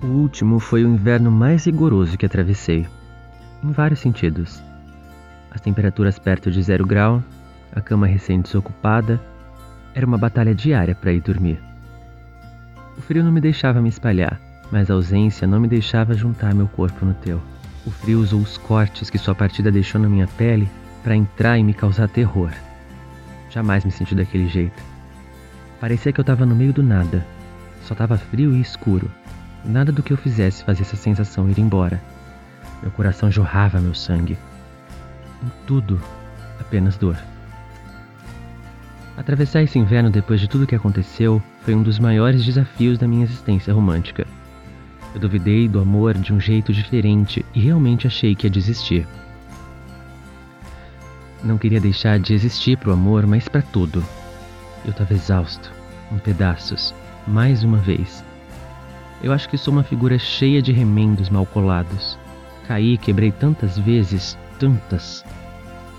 O último foi o inverno mais rigoroso que atravessei, em vários sentidos. As temperaturas perto de zero grau, a cama recém-desocupada, era uma batalha diária para ir dormir. O frio não me deixava me espalhar, mas a ausência não me deixava juntar meu corpo no teu. O frio usou os cortes que sua partida deixou na minha pele para entrar e me causar terror. Jamais me senti daquele jeito. Parecia que eu estava no meio do nada. Só estava frio e escuro. Nada do que eu fizesse fazia essa sensação ir embora. Meu coração jorrava meu sangue. Em tudo, apenas dor. Atravessar esse inverno depois de tudo que aconteceu foi um dos maiores desafios da minha existência romântica. Eu duvidei do amor de um jeito diferente e realmente achei que ia desistir. Não queria deixar de existir pro amor, mas para tudo. Eu estava exausto, em pedaços, mais uma vez. Eu acho que sou uma figura cheia de remendos mal colados. Caí e quebrei tantas vezes, tantas.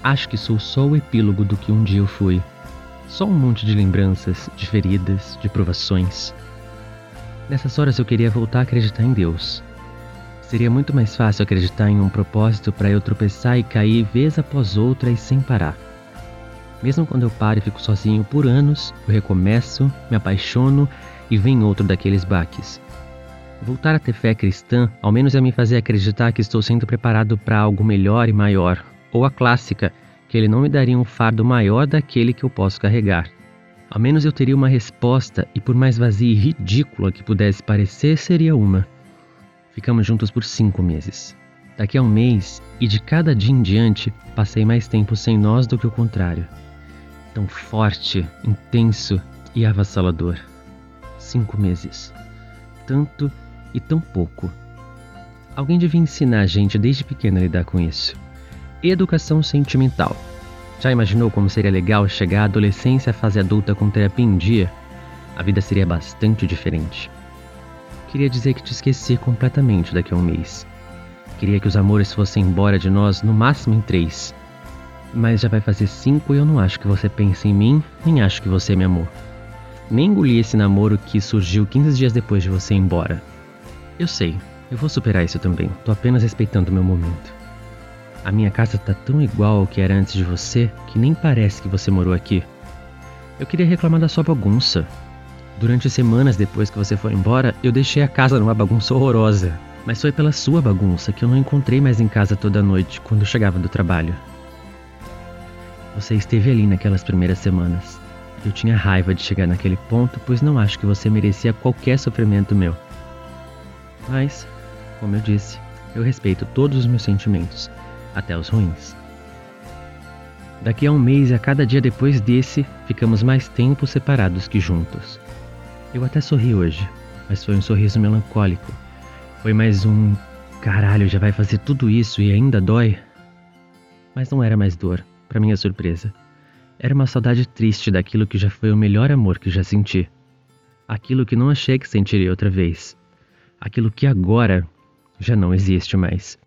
Acho que sou só o epílogo do que um dia eu fui. Só um monte de lembranças, de feridas, de provações. Nessas horas eu queria voltar a acreditar em Deus. Seria muito mais fácil acreditar em um propósito para eu tropeçar e cair vez após outra e sem parar. Mesmo quando eu paro e fico sozinho por anos, eu recomeço, me apaixono e vem outro daqueles baques. Voltar a ter fé cristã ao menos é me fazer acreditar que estou sendo preparado para algo melhor e maior, ou a clássica, que ele não me daria um fardo maior daquele que eu posso carregar. Ao menos eu teria uma resposta e por mais vazia e ridícula que pudesse parecer, seria uma. Ficamos juntos por cinco meses. Daqui a um mês, e de cada dia em diante, passei mais tempo sem nós do que o contrário. Tão forte, intenso e avassalador. Cinco meses. Tanto e tão pouco. Alguém devia ensinar a gente desde pequena a lidar com isso. Educação sentimental. Já imaginou como seria legal chegar à adolescência à fase adulta com terapia em dia? A vida seria bastante diferente. Queria dizer que te esqueci completamente daqui a um mês. Queria que os amores fossem embora de nós no máximo em três. Mas já vai fazer cinco e eu não acho que você pense em mim, nem acho que você me amou. Nem engoli esse namoro que surgiu 15 dias depois de você ir embora. Eu sei, eu vou superar isso também, tô apenas respeitando o meu momento. A minha casa tá tão igual ao que era antes de você que nem parece que você morou aqui. Eu queria reclamar da sua bagunça. Durante semanas depois que você foi embora, eu deixei a casa numa bagunça horrorosa. Mas foi pela sua bagunça que eu não encontrei mais em casa toda noite quando chegava do trabalho. Você esteve ali naquelas primeiras semanas. Eu tinha raiva de chegar naquele ponto, pois não acho que você merecia qualquer sofrimento meu. Mas, como eu disse, eu respeito todos os meus sentimentos até os ruins. Daqui a um mês e a cada dia depois desse, ficamos mais tempo separados que juntos. Eu até sorri hoje, mas foi um sorriso melancólico. Foi mais um caralho, já vai fazer tudo isso e ainda dói? Mas não era mais dor, para minha surpresa. Era uma saudade triste daquilo que já foi o melhor amor que já senti. Aquilo que não achei que sentiria outra vez. Aquilo que agora já não existe mais.